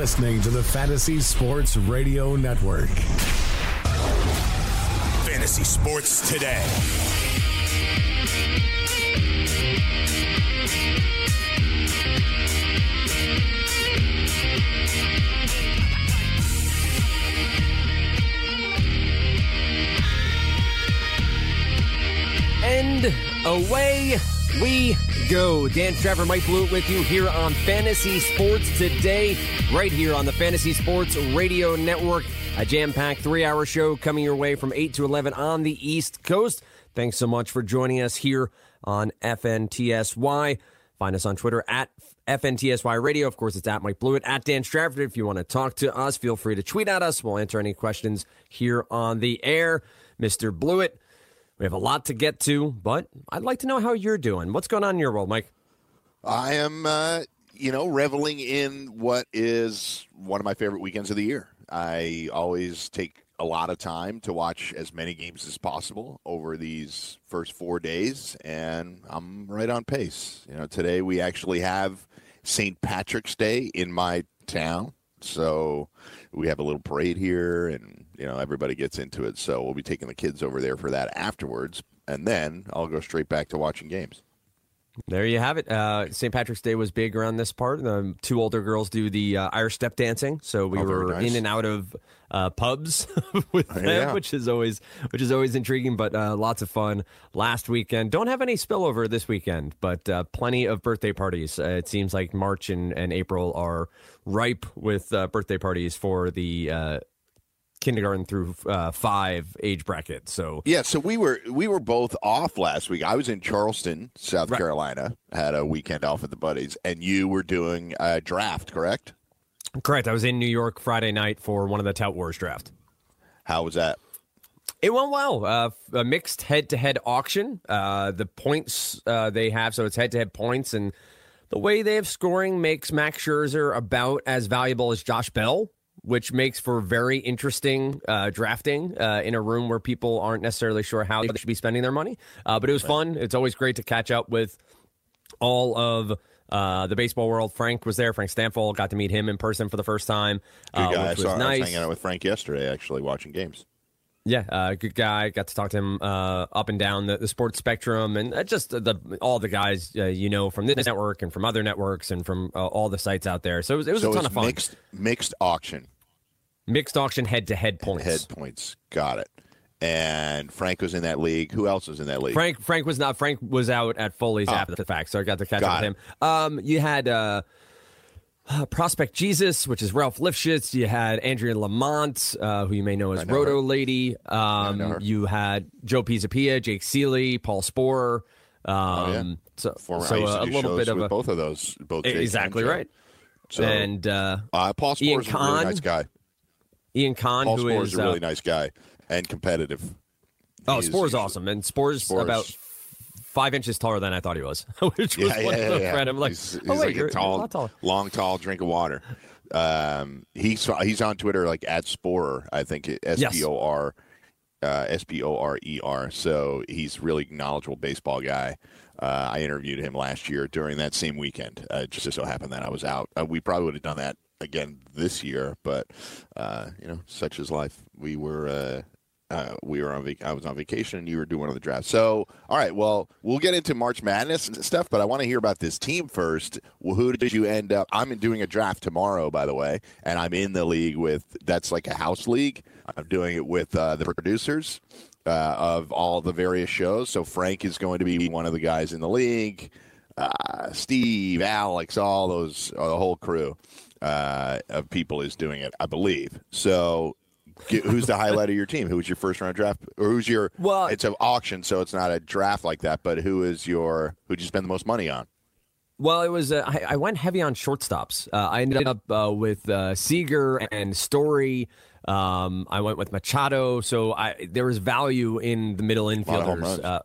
You're listening to the Fantasy Sports Radio Network. Fantasy Sports Today. And away we go. Dan Strafford, Mike Blewett with you here on Fantasy Sports today, right here on the Fantasy Sports Radio Network. A jam packed three hour show coming your way from 8 to 11 on the East Coast. Thanks so much for joining us here on FNTSY. Find us on Twitter at FNTSY Radio. Of course, it's at Mike Blewett, at Dan Strafford. If you want to talk to us, feel free to tweet at us. We'll answer any questions here on the air. Mr. Blewett, we have a lot to get to, but I'd like to know how you're doing. What's going on in your world, Mike? I am, uh, you know, reveling in what is one of my favorite weekends of the year. I always take a lot of time to watch as many games as possible over these first four days, and I'm right on pace. You know, today we actually have St. Patrick's Day in my town, so we have a little parade here, and you know everybody gets into it. So we'll be taking the kids over there for that afterwards, and then I'll go straight back to watching games. There you have it. Uh, St. Patrick's Day was big around this part. The two older girls do the uh, Irish step dancing, so we Oh, were nice. in and out of uh, pubs with them, Yeah. which is always which is always intriguing. But uh, lots of fun last weekend. Don't have any spillover this weekend, but uh, plenty of birthday parties. Uh, it seems like March and, and April are ripe with uh, birthday parties for the uh, kindergarten through uh, five age bracket. So Yeah, so we were we were both off last week. I was in Charleston, South Right. Carolina, had a weekend off with the buddies, and you were doing a draft, correct? correct. I was in New York Friday night for one of the Tout Wars draft. How was that? It went well. Uh, a mixed head-to-head auction. Uh, the points uh, they have, so it's head-to-head points, and the way they have scoring makes Max Scherzer about as valuable as Josh Bell, which makes for very interesting uh, drafting uh, in a room where people aren't necessarily sure how they should be spending their money. Uh, but it was fun. It's always great to catch up with all of. Uh, the baseball world. Frank was there. Frank Stampfl got to meet him in person for the first time, uh. I, which saw, was I was nice. hanging out with Frank yesterday, actually, watching games. Yeah, uh, good guy. Got to talk to him uh, up and down the, the sports spectrum, and uh, just the all the guys uh, you know from this network and from other networks and from uh, all the sites out there. So it was, it was so a ton of fun. mixed mixed auction, Mixed auction, head to head points. head points. Got it. And Frank was in that league. Who else was in that league? Frank Frank was not. Frank was out at Foley's Oh. after the fact, so I got to catch Got up with him. Um, you had uh, Prospect Jesus, which is Ralph Lifshitz. You had Andrea Lamont, uh, who you may know as know Roto her. Lady. Um, you had Joe Pisapia, Jake Ciely, Paul Sporer. Um, Oh, yeah. So, Former, so I used to uh, a little bit of a both of those. Both Jake exactly Joe. right. So, and uh, uh, Paul Ian Sporer's a really nice guy. Ian Kahn, Paul who Sporer's is a really uh, nice guy and competitive. oh, Sporer's awesome, and Sporer's, Sporer's- about five inches taller than I thought he was, which was Yeah, one yeah, of yeah. friend. I'm like, he's, oh he's wait, like you're, a you're tall, lot long, tall drink of water. Um, he's he's on Twitter like at Sporer. I think S P O R uh, S P O R E R. So he's really knowledgeable baseball guy. Uh, I interviewed him last year during that same weekend. Uh, it just so happened that I was out. Uh, we probably would have done that again this year, but uh, you know, such is life. We were uh, we were on vac- I was on vacation and you were doing the drafts. So, all right, well, we'll get into March Madness and stuff, but I want to hear about this team first. Well, who did you end up? I'm doing a draft tomorrow, by the way, and I'm in the league with that's like a house league. I'm doing it with uh, the producers uh, of all the various shows. So Frank is going to be one of the guys in the league. Uh, Steve, Alex, all those, uh, the whole crew uh, of people is doing it, I believe. So who's the highlight of your team? Who was your first round draft, or who's your? Well, it's an auction, so it's not a draft like that. But who is your? Who did you spend the most money on? Well, it was. Uh, I, I, went heavy on shortstops. Uh, I ended up uh, with uh, Seager and Story. Um, I went with Machado. So I, there was value in the middle infielders.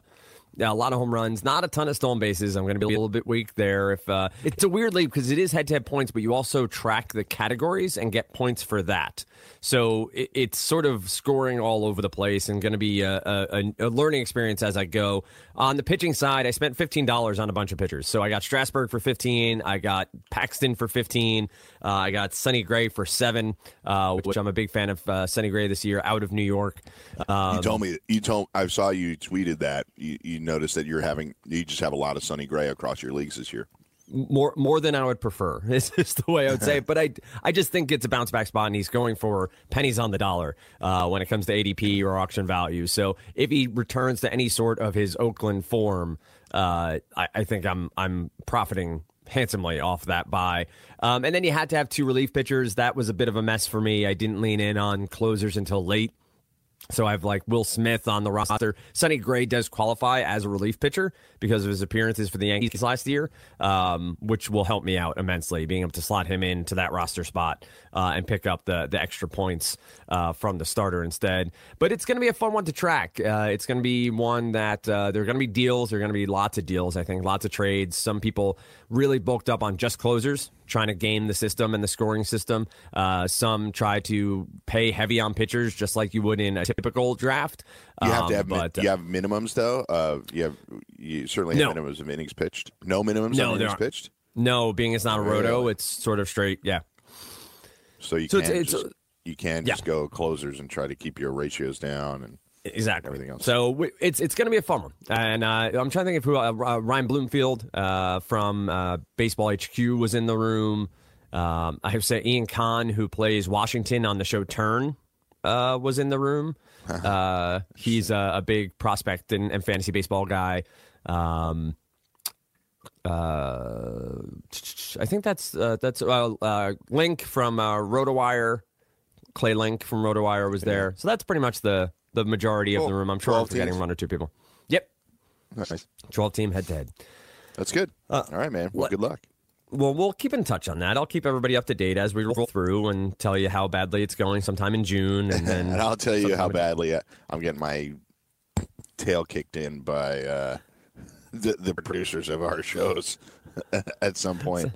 Yeah, a lot of home runs, not a ton of stolen bases. I'm going to be a little bit weak there. If uh, it's a weird league because it is head-to-head points, but you also track the categories and get points for that. So it, it's sort of scoring all over the place and going to be a, a, a, learning experience as I go. On the pitching side, I spent fifteen dollars on a bunch of pitchers. So I got Strasburg for fifteen, I got Paxton for fifteen, uh, I got Sonny Gray for seven, uh, which I'm a big fan of uh, Sonny Gray this year out of New York. Um, you told me you told I saw you tweeted that you, you noticed that you're having you just have a lot of Sonny Gray across your leagues this year. More more than I would prefer This is the way I would say it. But I I just think it's a bounce back spot, and he's going for pennies on the dollar uh, when it comes to ADP or auction value. So if he returns to any sort of his Oakland form, uh, I, I think I'm I'm profiting handsomely off that buy. Um, and then you had to have two relief pitchers. That was a bit of a mess for me. I didn't lean in on closers until late. So I have like Will Smith on the roster. Sonny Gray does qualify as a relief pitcher because of his appearances for the Yankees last year, um, which will help me out immensely, being able to slot him into that roster spot uh, and pick up the the extra points uh, from the starter instead. But it's going to be a fun one to track. Uh, it's going to be one that uh, there are going to be deals. There are going to be lots of deals. I think lots of trades. Some people really bulked up on just closers trying to game the system and the scoring system. Uh, some try to pay heavy on pitchers, just like you would in a typical draft. You have um, to have but, you have minimums though. Uh, you have you certainly have no. minimums of innings pitched. No minimums no, of innings pitched. No, being it's not a roto, really? it's sort of straight. Yeah. So you so can it's, just, it's, you can just yeah. go closers and try to keep your ratios down and exactly everything else. So it's it's going to be a fun one, and uh, I'm trying to think of who uh, Ryan Bloomfield uh, from uh, Baseball HQ was in the room. Um, I have said Ian Kahn, who plays Washington on the show Turn, uh, was in the room. Uh, he's a, a, big prospect and, and, fantasy baseball guy. Um, I think that's that's Link from RotoWire. Clay Link from RotoWire was there, so that's pretty much the the majority of the room. I'm sure I'm forgetting teams. one or two people. Yep. Nice. 12 team head to head. That's good. Uh, All right, man. Well, good luck. Well, we'll keep in touch on that. I'll keep everybody up to date as we roll through and tell you how badly it's going sometime in June. And then and I'll tell you how badly I'm getting my tail kicked in by uh, the, the producers of our shows at some point.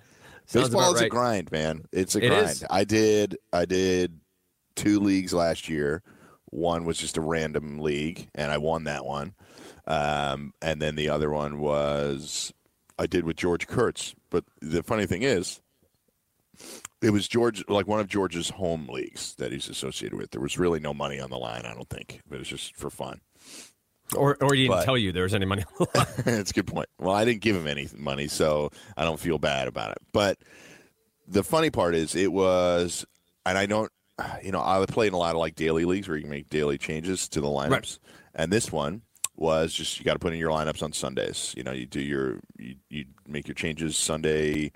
Baseball is right. a grind, man. It's a it grind. Is. I did I did two leagues last year one was just a random league, and I won that one. Um, and then the other one was I did with George Kurtz. But the funny thing is, it was George, like one of George's home leagues that he's associated with. There was really no money on the line, I don't think. It was just for fun. Or, or he didn't but, tell you there was any money. That's a good point. Well, I didn't give him any money, so I don't feel bad about it. But the funny part is, it was, and I don't, you know, I play in a lot of like daily leagues where you can make daily changes to the lineups, right. and this one was just you got to put in your lineups on Sundays. You know, you do your you, you make your changes Sunday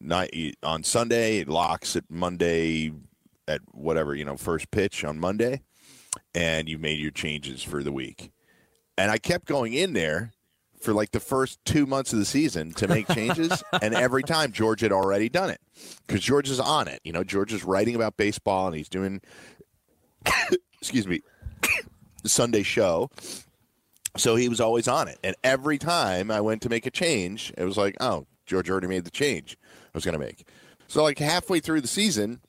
night on Sunday, it locks it Monday at whatever you know first pitch on Monday, and you made your changes for the week. And I kept going in there for like the first two months of the season to make changes, and every time George had already done it because George is on it. You know, George is writing about baseball and he's doing, excuse me, the Sunday show. So he was always on it, and every time I went to make a change, it was like, oh, George already made the change I was going to make. So like halfway through the season,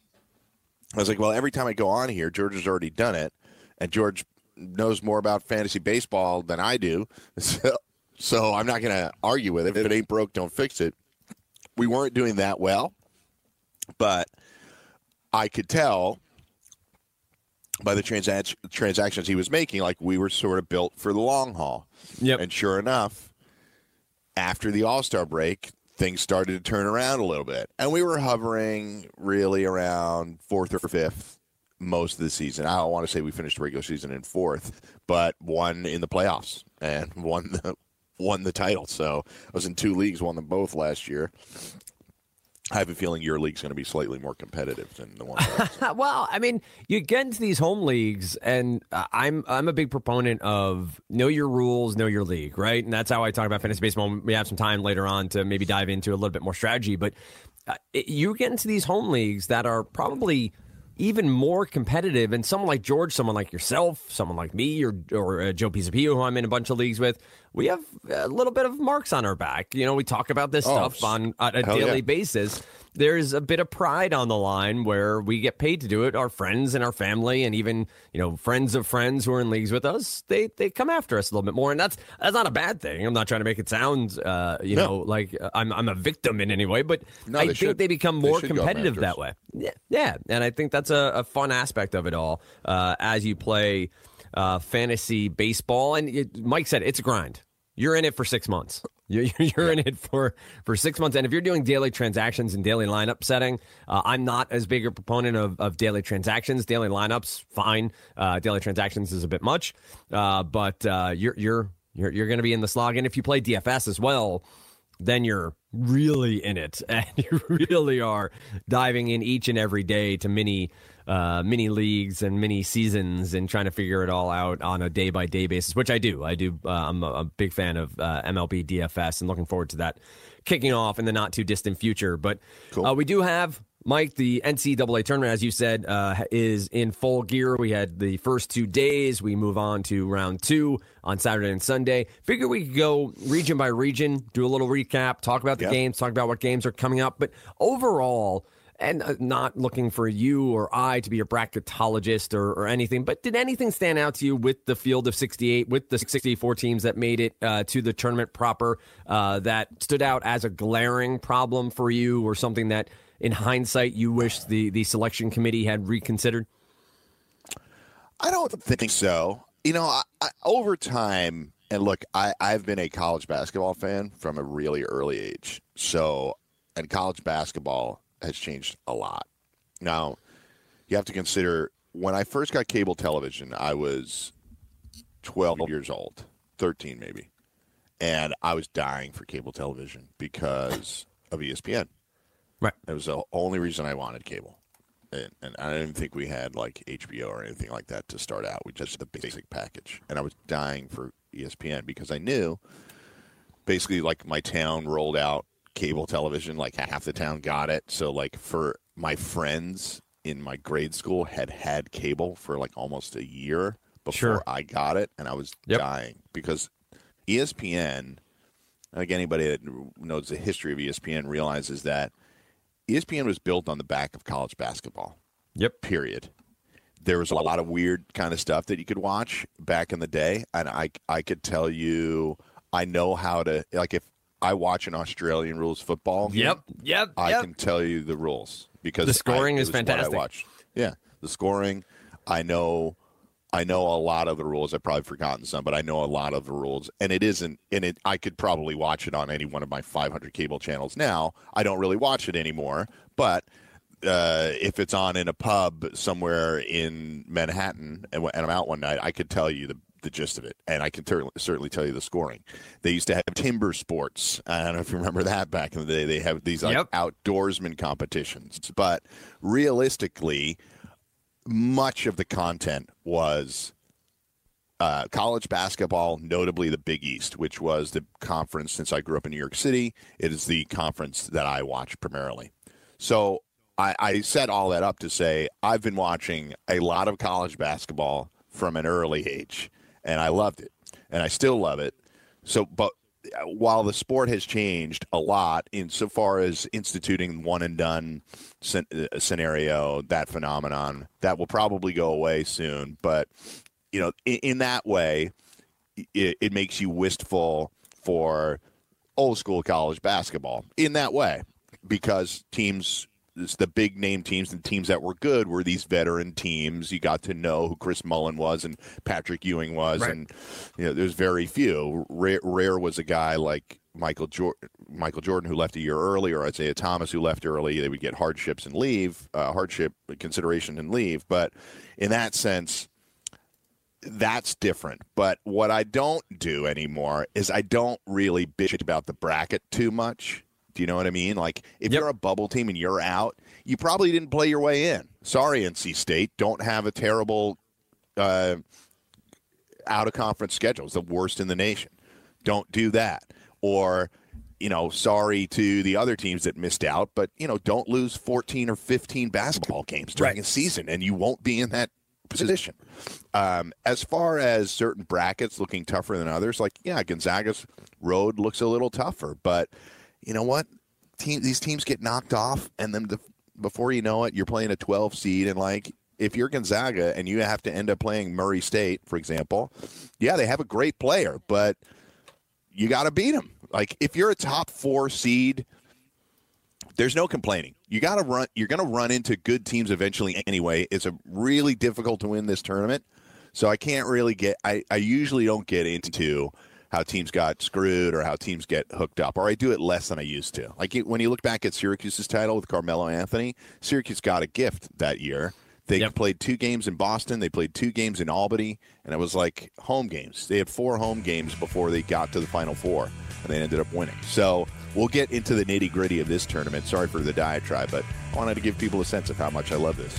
I was like, well, every time I go on here, George has already done it, and George knows more about fantasy baseball than I do. So so I'm not going to argue with it. If it ain't broke, don't fix it. We weren't doing that well, but I could tell by the transac- transactions he was making, like we were sort of built for the long haul. Yep. And sure enough, after the All Star break, things started to turn around a little bit, and we were hovering really around fourth or fifth most of the season. I don't want to say we finished the regular season in fourth, but won in the playoffs and won the won the title. So I was in two leagues, won them both last year. I have a feeling your league's going to be slightly more competitive than the one. Well, I mean, you get into these home leagues, and I'm I'm a big proponent of know your rules, know your league, right? And that's how I talk about fantasy baseball. We have some time later on to maybe dive into a little bit more strategy, but uh, you get into these home leagues that are probably even more competitive, and someone like George, someone like yourself, someone like me, or or uh, Joe Pisapia, who I'm in a bunch of leagues with, we have a little bit of marks on our back. You know, we talk about this Oh, stuff on, on a daily yeah. basis. There's a bit of pride on the line where we get paid to do it. Our friends and our family, and even you know friends of friends who are in leagues with us, they they come after us a little bit more, and that's that's not a bad thing. I'm not trying to make it sound uh, you No. know like uh, I'm I'm a victim in any way, but No, I they think should. they become more go competitive that way. Yeah, yeah, and I think that's a, a fun aspect of it all uh, as you play uh, fantasy baseball. And it, Mike said it's a grind. You're in it for six months. You're, you're in it for, for six months. And if you're doing daily transactions and daily lineup setting, uh, I'm not as big a proponent of, of daily transactions. Daily lineups, fine. Uh, daily transactions is a bit much, uh, but uh, you're you're you're, you're going to be in the slog. And if you play DFS as well, then you're really in it and you really are diving in each and every day to mini uh, mini leagues and mini seasons and trying to figure it all out on a day by day basis, which I do. I do. Uh, I'm a, a big fan of uh, MLB DFS and looking forward to that kicking off in the not too distant future. But uh, we do have Mike, the NCAA tournament, as you said, uh, is in full gear. We had the first two days. We move on to round two on Saturday and Sunday. Figure we could go region by region, do a little recap, talk about the Yeah. games, talk about what games are coming up. But overall, and uh, not looking for you or I to be a bracketologist or, or anything, but did anything stand out to you with the field of 68, with the 64 teams that made it uh, to the tournament proper, uh, that stood out as a glaring problem for you or something that in hindsight you wish the, the selection committee had reconsidered? I don't think so. You know, I, I, over time, and look, I, I've been a college basketball fan from a really early age. So, and college basketball has changed a lot. Now, you have to consider when I first got cable television, I was 12 years old, 13 maybe. And I was dying for cable television because of ESPN. Right. It was the only reason I wanted cable. And, and I didn't think we had like HBO or anything like that to start out. We just the basic package. And I was dying for ESPN because I knew basically like my town rolled out cable television, like half the town got it. So like for my friends in my grade school had had cable for like almost a year before Sure. I got it and I was Yep. dying because ESPN like anybody that knows the history of ESPN realizes that ESPN was built on the back of college basketball. Yep. Period. There was a lot of weird kind of stuff that you could watch back in the day, and I I could tell you I know how to like if I watch an Australian rules football. Yep. Yep. I yep. can tell you the rules because The scoring I, is fantastic. I watched. Yeah, the scoring. I know. I know a lot of the rules. I've probably forgotten some, but I know a lot of the rules. And it isn't. And it. I could probably watch it on any one of my 500 cable channels now. I don't really watch it anymore, but. Uh, if it's on in a pub somewhere in Manhattan and, and I'm out one night, I could tell you the, the gist of it, and I can ter- certainly tell you the scoring. They used to have timber sports. I don't know if you remember that back in the day. They have these like Yep. outdoorsman competitions, but realistically, much of the content was uh, college basketball, notably the Big East, which was the conference. Since I grew up in New York City, it is the conference that I watch primarily. So I, I set all that up to say I've been watching a lot of college basketball from an early age, and I loved it, and I still love it. So, but while the sport has changed a lot insofar as instituting one and done uh, scenario, that phenomenon, that will probably go away soon. But you know, in, in that way, it, it makes you wistful for old school college basketball in that way because teams the big name teams and teams that were good were these veteran teams. You got to know who Chris Mullin was and Patrick Ewing was, Right. and you know there's very few. Rare, rare was a guy like Michael Jordan, Michael Jordan who left a year early, or Isaiah Thomas who left early. They would get hardships and leave, uh, hardship consideration and leave. But in that sense, that's different. But what I don't do anymore is I don't really bitch about the bracket too much. Do you know what I mean? Like if Yep. you're a bubble team and you're out, you probably didn't play your way in. Sorry, NC State. Don't have a terrible uh, out of conference schedule. It's the worst in the nation. Don't do that. Or, you know, sorry to the other teams that missed out, but, you know, don't lose 14 or 15 basketball games during Right. a season and you won't be in that position. Um, as far as certain brackets looking tougher than others, like, yeah, Gonzaga's road looks a little tougher, but you know what? Team, these teams get knocked off, and then the, before you know it, you're playing a 12 seed, and like if you're Gonzaga and you have to end up playing Murray State, for example, yeah, they have a great player, but you got to beat them. Like if you're a top four seed, there's no complaining. You got to run. You're going to run into good teams eventually anyway. It's a really difficult to win this tournament, so I can't really get. I, I usually don't get into how teams got screwed or how teams get hooked up, or I do it less than I used to. Like you- when you look back at Syracuse's title with Carmelo Anthony, Syracuse got a gift that year. They Yep. played two games in Boston. They played two games in Albany, and it was like home games. They had four home games before they got to the Final Four, and they ended up winning. So we'll get into the nitty gritty of this tournament. Sorry for the diatribe, but I wanted to give people a sense of how much I love this.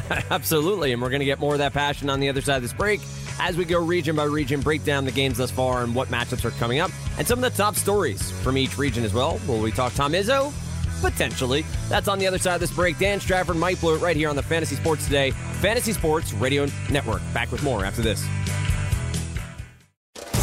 Absolutely. And we're going to get more of that passion on the other side of this break as we go region by region, break down the games thus far and what matchups are coming up, and some of the top stories from each region as well. Will we talk Tom Izzo? Potentially. That's on the other side of this break. Dan Strafford, Mike Blewett, right here on the Fantasy Sports Today, Fantasy Sports Radio Network. Back with more after this.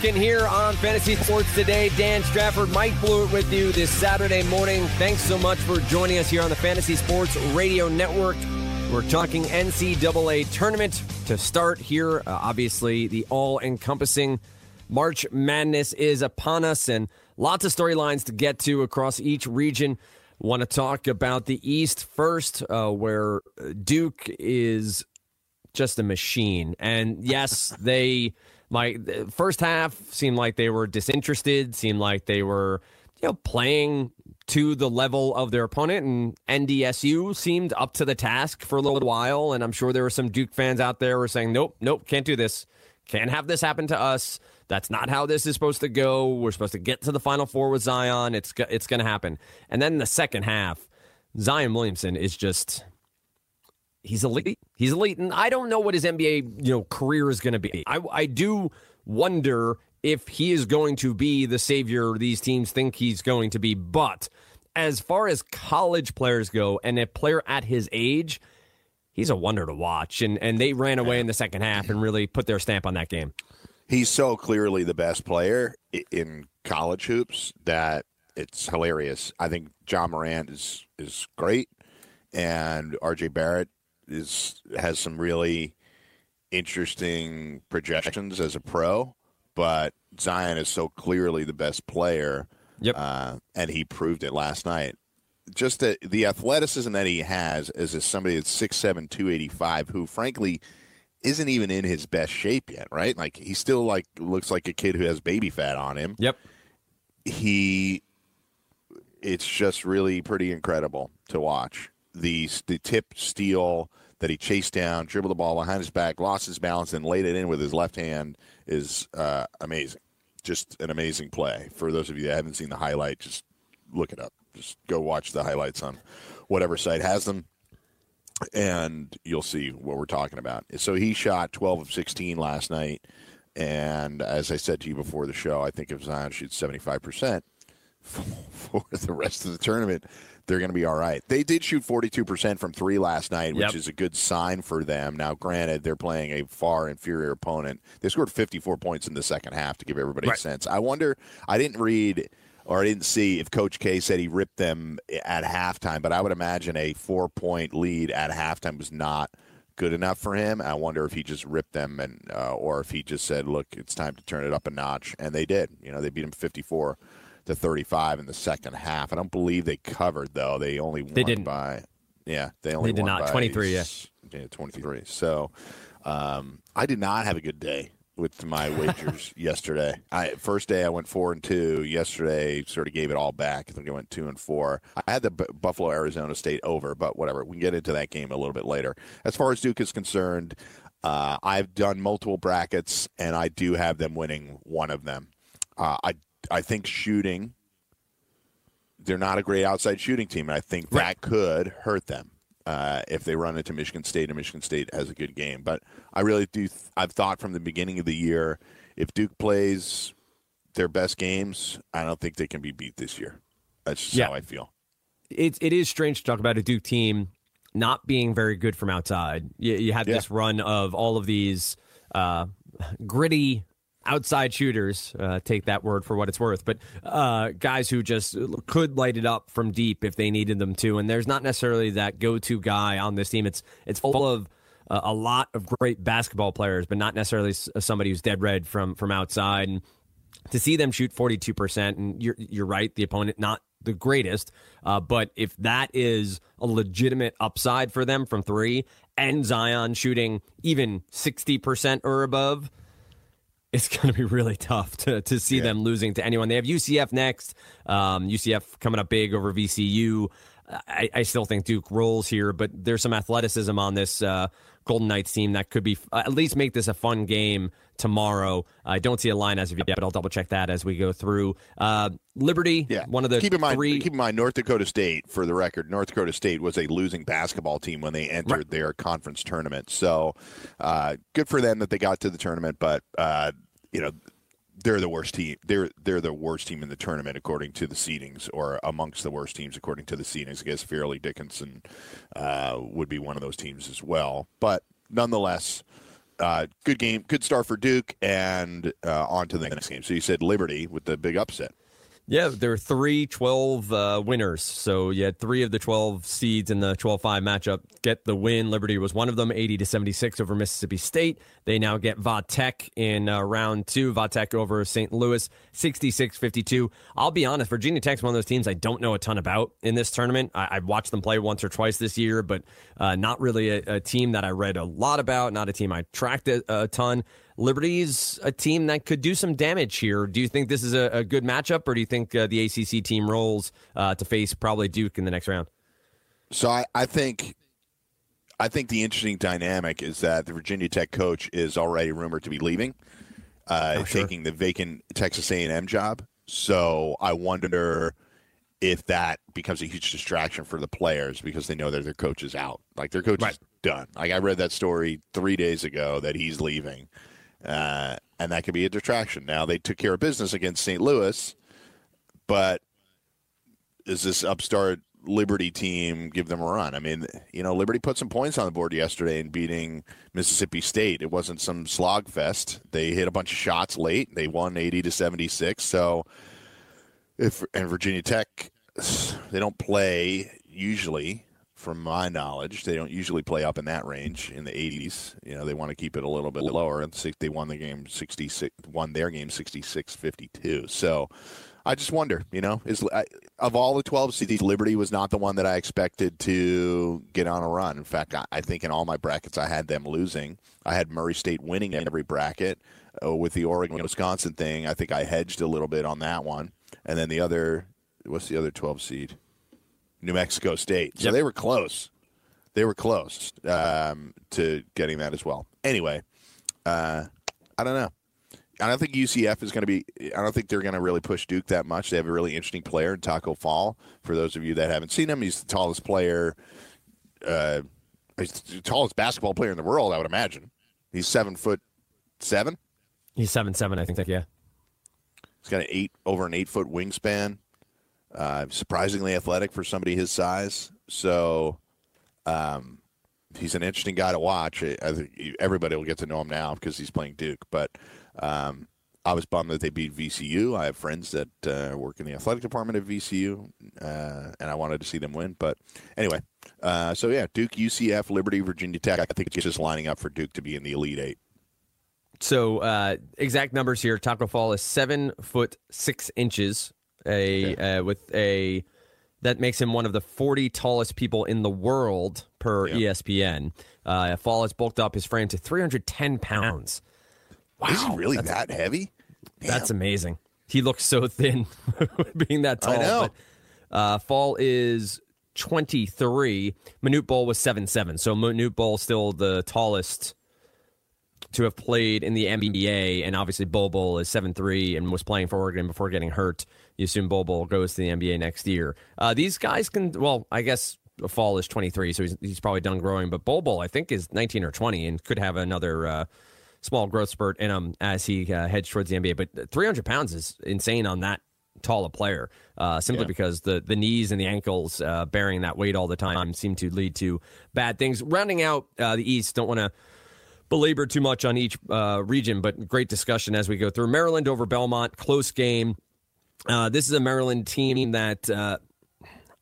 Rocking here on Fantasy Sports Today. Dan Strafford, Mike Blewett with you this Saturday morning. Thanks so much for joining us here on the Fantasy Sports Radio Network. We're talking NCAA tournament to start here. Uh, obviously, the all encompassing March Madness is upon us, and lots of storylines to get to across each region. Want to talk about the East first, uh, where Duke is just a machine. And yes, they the first half seemed like they were disinterested, seemed like they were you know playing to the level of their opponent and NDSU seemed up to the task for a little while and I'm sure there were some Duke fans out there who were saying nope, nope, can't do this. Can't have this happen to us. That's not how this is supposed to go. We're supposed to get to the final four with Zion. It's it's going to happen. And then the second half, Zion Williamson is just he's elite. He's elite, and I don't know what his NBA you know career is going to be. I I do wonder if he is going to be the savior these teams think he's going to be. But as far as college players go, and a player at his age, he's a wonder to watch. And and they ran away in the second half and really put their stamp on that game. He's so clearly the best player in college hoops that it's hilarious. I think Ja Morant is is great, and RJ Barrett is has some really interesting projections as a pro. But Zion is so clearly the best player, Yep. uh, and he proved it last night. Just the, the athleticism that he has as somebody that's 6'7", 285, who frankly isn't even in his best shape yet, right? Like he still like looks like a kid who has baby fat on him. Yep. He, it's just really pretty incredible to watch. The the tip steal that he chased down, dribbled the ball behind his back, lost his balance, and laid it in with his left hand is uh, amazing. Just an amazing play. For those of you that haven't seen the highlight, just look it up. Just go watch the highlights on whatever site has them, and you'll see what we're talking about. So he shot 12 of 16 last night, and as I said to you before the show, I think if Zion shoots 75 percent for the rest of the tournament, they're going to be all right. They did shoot 42% from three last night, which Yep. is a good sign for them. Now, granted, they're playing a far inferior opponent. They scored 54 points in the second half to give everybody a sense. I wonder, I didn't read or I didn't see if Coach K said he ripped them at halftime, but I would imagine a four point lead at halftime was not good enough for him. I wonder if he just ripped them and uh, or if he just said, "Look, it's time to turn it up a notch," and they did. You know, they beat him 54 to 35 in the second half. I don't believe they covered though. They only won They didn't. by yeah, they only They did won not. by 23, yeah. yeah, 23. So um, I did not have a good day with my wagers yesterday. I first day I went four and two. Yesterday sort of gave it all back. I think I went two and four. I had the B- Buffalo Arizona State over, but whatever. We can get into that game a little bit later. As far as Duke is concerned, uh, I've done multiple brackets and I do have them winning one of them. Uh, I I think shooting. They're not a great outside shooting team, and I think that could hurt them uh, if they run into Michigan State and Michigan State has a good game. But I really do. Th- I've thought from the beginning of the year, if Duke plays their best games, I don't think they can be beat this year. That's just Yeah. how I feel. It, it is strange to talk about a Duke team not being very good from outside. You, you had Yeah. this run of all of these uh, gritty outside shooters. Uh, take that word for what it's worth, but uh, guys who just could light it up from deep if they needed them to. And there's not necessarily that go-to guy on this team. It's it's full of uh, a lot of great basketball players, but not necessarily somebody who's dead red from from outside. And to see them shoot 42%, and you're, you're right, the opponent not the greatest, uh, but if that is a legitimate upside for them from three, and Zion shooting even 60% or above, it's going to be really tough to, to see them losing to anyone. They have UCF next. Um, UCF coming up big over VCU. I, I still think Duke rolls here, but there's some athleticism on this uh, Golden Knights team that could be at least make this a fun game tomorrow. I don't see a line as of yet, but I'll double check that as we go through. Uh, Liberty, Yeah, one of the keep in mind. three. Keep in mind, North Dakota State. For the record, North Dakota State was a losing basketball team when they entered their conference tournament. So, uh, good for them that they got to the tournament. But uh, you know, they're the worst team. They're they're the worst team in the tournament according to the seedings, or amongst the worst teams according to the seedings. I guess Fairleigh Dickinson uh, would be one of those teams as well. But nonetheless. Uh, good game, good start for Duke, and uh, on to the next game. So you said Liberty with the big upset. Yeah, there are three 12 uh, winners. So you had three of the 12 seeds in the 12 5 matchup get the win. Liberty was one of them, 80 to 76 over Mississippi State. They now get Vatech in uh, round two. Vatech over St. Louis, 66 52. I'll be honest, Virginia Tech's one of those teams I don't know a ton about in this tournament. I, I've watched them play once or twice this year, but uh, not really a, a team that I read a lot about, not a team I tracked a, a ton. Liberty's a team that could do some damage here. Do you think this is a, a good matchup, or do you think uh, the ACC team rolls uh, to face probably Duke in the next round? So I, I think I think the interesting dynamic is that the Virginia Tech coach is already rumored to be leaving, uh, taking the vacant Texas A&M job. So I wonder if that becomes a huge distraction for the players because they know that their coach is out. Like their coach Right. is done. Like I read that story three days ago that he's leaving, uh, and that could be a distraction. Now they took care of business against St. Louis, but is this upstart Liberty team give them a run? I mean, you know, Liberty put some points on the board yesterday in beating Mississippi State. It wasn't some slog fest. They hit a bunch of shots late. They won 80 to 76. So if and Virginia Tech they don't play usually from my knowledge, they don't usually play up in that range in the 80s. You know, they want to keep it a little bit lower. And they won the game 66, won their game 66-52. So I just wonder, you know, is I, of all the 12 seeds, Liberty was not the one that I expected to get on a run. In fact, I, I think in all my brackets, I had them losing. I had Murray State winning in every bracket. Uh, with the Oregon Wisconsin thing, I think I hedged a little bit on that one. And then the other, what's the other 12 seed? New Mexico State. So Yep. they were close. They were close um, to getting that as well. Anyway, uh, I don't know. I don't think UCF is going to be. I don't think they're going to really push Duke that much. They have a really interesting player in Taco Fall. For those of you that haven't seen him, he's the tallest player, uh, he's the tallest basketball player in the world. I would imagine. He's seven foot seven. He's seven seven, I think. That yeah. He's got an eight over an eight foot wingspan. Uh, surprisingly athletic for somebody his size. So, um, he's an interesting guy to watch. I think everybody will get to know him now because he's playing Duke. But um, I was bummed that they beat VCU. I have friends that uh, work in the athletic department at VCU, uh, and I wanted to see them win. But anyway, uh, so yeah, Duke, UCF, Liberty, Virginia Tech. I think it's just lining up for Duke to be in the Elite Eight. So uh, exact numbers here: Taco Fall is seven foot six inches, a okay. uh, with a that makes him one of the forty tallest people in the world per yep. ESPN. Uh, Fall has bulked up his frame to three hundred ten pounds. Wow, is he really that heavy? Damn. That's amazing. He looks so thin, being that tall. I know. But, uh, Fall is 23. Manute Bol was seven seven. So Manute Bol still the tallest to have played in the NBA, and obviously Bol is seven three and was playing for Oregon before getting hurt. You assume Bol goes to the NBA next year. Uh, these guys can, well, I guess Fall is 23, so he's, he's probably done growing. But Bol, I think, is 19 or 20 and could have another uh, small growth spurt in him as he uh, heads towards the NBA. But 300 pounds is insane on that tall a player, uh, simply yeah. because the, the knees and the ankles uh, bearing that weight all the time seem to lead to bad things. Rounding out uh, the East, don't want to belabor too much on each uh, region, but great discussion as we go through. Maryland over Belmont, close game. Uh, this is a Maryland team that uh,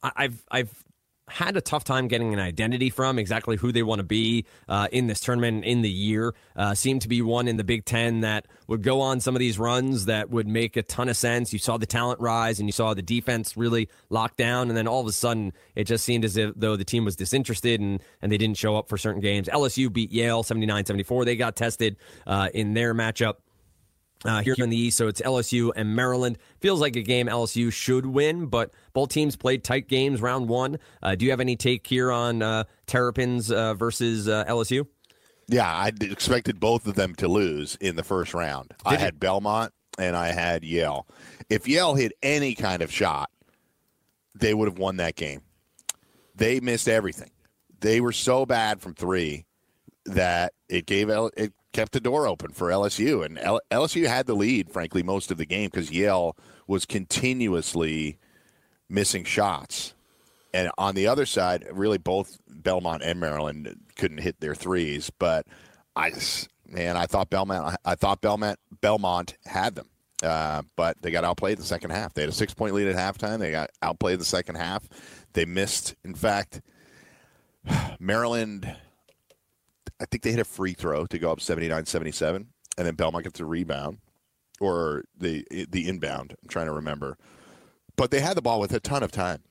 I've I've had a tough time getting an identity from exactly who they want to be uh, in this tournament in the year. Uh, seemed to be one in the Big Ten that would go on some of these runs that would make a ton of sense. You saw the talent rise and you saw the defense really lock down, and then all of a sudden it just seemed as if though the team was disinterested and, and they didn't show up for certain games. LSU beat Yale 79 74. They got tested uh, in their matchup uh, here in the East. So it's LSU and Maryland. Feels like a game LSU should win, but both teams played tight games round one. Uh, do you have any take here on uh, Terrapins uh, versus uh, LSU? Yeah, I expected both of them to lose in the first round. Did I you? had Belmont and I had Yale. If Yale hit any kind of shot, they would have won that game. They missed everything. They were so bad from three that it gave it kept the door open for LSU. And L- LSU had the lead, frankly, most of the game because Yale was continuously missing shots. And on the other side, really both Belmont and Maryland couldn't hit their threes. But I, man, I thought Belmont, I thought Belmont, Belmont had them. Uh, but they got outplayed in the second half. They had a six point lead at halftime. They got outplayed in the second half. They missed, in fact, Maryland I think they hit a free throw to go up 79-77, and then Belmont gets a rebound or the the inbound. I'm trying to remember, but they had the ball with a ton of time.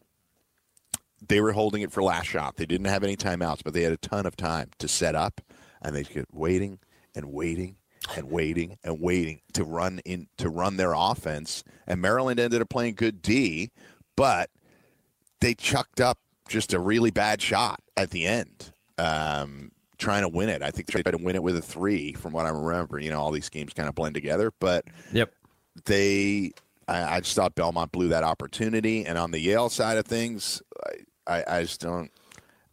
They were holding it for last shot. They didn't have any timeouts, but they had a ton of time to set up, and they kept waiting and waiting and waiting and waiting to run in to run their offense. And Maryland ended up playing good D, but they chucked up just a really bad shot at the end. Um, trying to win it. I think they tried to win it with a three, from what I remember. You know, all these games kind of blend together, but yep, they. I, I just thought Belmont blew that opportunity, and on the Yale side of things, I, I, I just don't.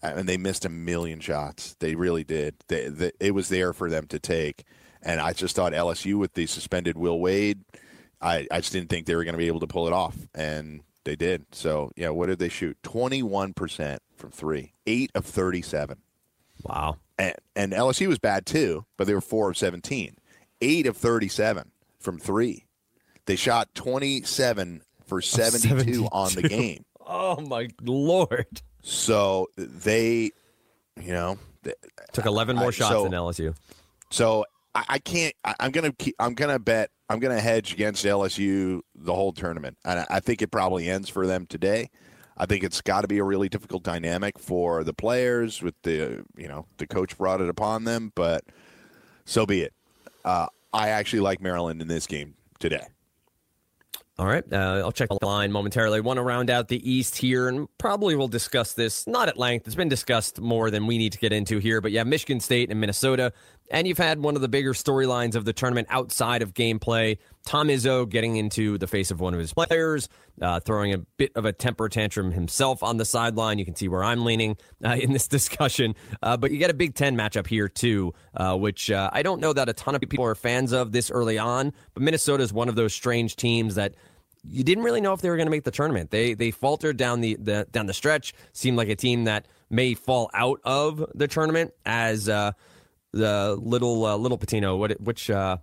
And they missed a million shots. They really did. They, they, it was there for them to take, and I just thought LSU with the suspended Will Wade, I, I just didn't think they were going to be able to pull it off, and they did. So yeah, what did they shoot? Twenty one percent from three, eight of thirty seven. Wow and, and LSU was bad too, but they were four of 17, eight of 37 from three. They shot 27 for 72, 72. on the game. Oh my lord! So they, you know, took 11 more I, shots so, than LSU. So I, I can't. I, am gonna. Keep, I'm gonna bet. I'm gonna hedge against LSU the whole tournament, and I, I think it probably ends for them today. I think it's got to be a really difficult dynamic for the players. With the you know the coach brought it upon them, but so be it. Uh, I actually like Maryland in this game today. All right. Uh, I'll check the line momentarily. Want to round out the East here, and probably we'll discuss this not at length. It's been discussed more than we need to get into here, but yeah, Michigan State and Minnesota. And you've had one of the bigger storylines of the tournament outside of gameplay. Tom Izzo getting into the face of one of his players, uh, throwing a bit of a temper tantrum himself on the sideline. You can see where I'm leaning uh, in this discussion. Uh, but you get a Big Ten matchup here, too, uh, which uh, I don't know that a ton of people are fans of this early on. But Minnesota is one of those strange teams that you didn't really know if they were going to make the tournament. They they faltered down the, the down the stretch. Seemed like a team that may fall out of the tournament as uh, the little uh, little Pitino. What which uh,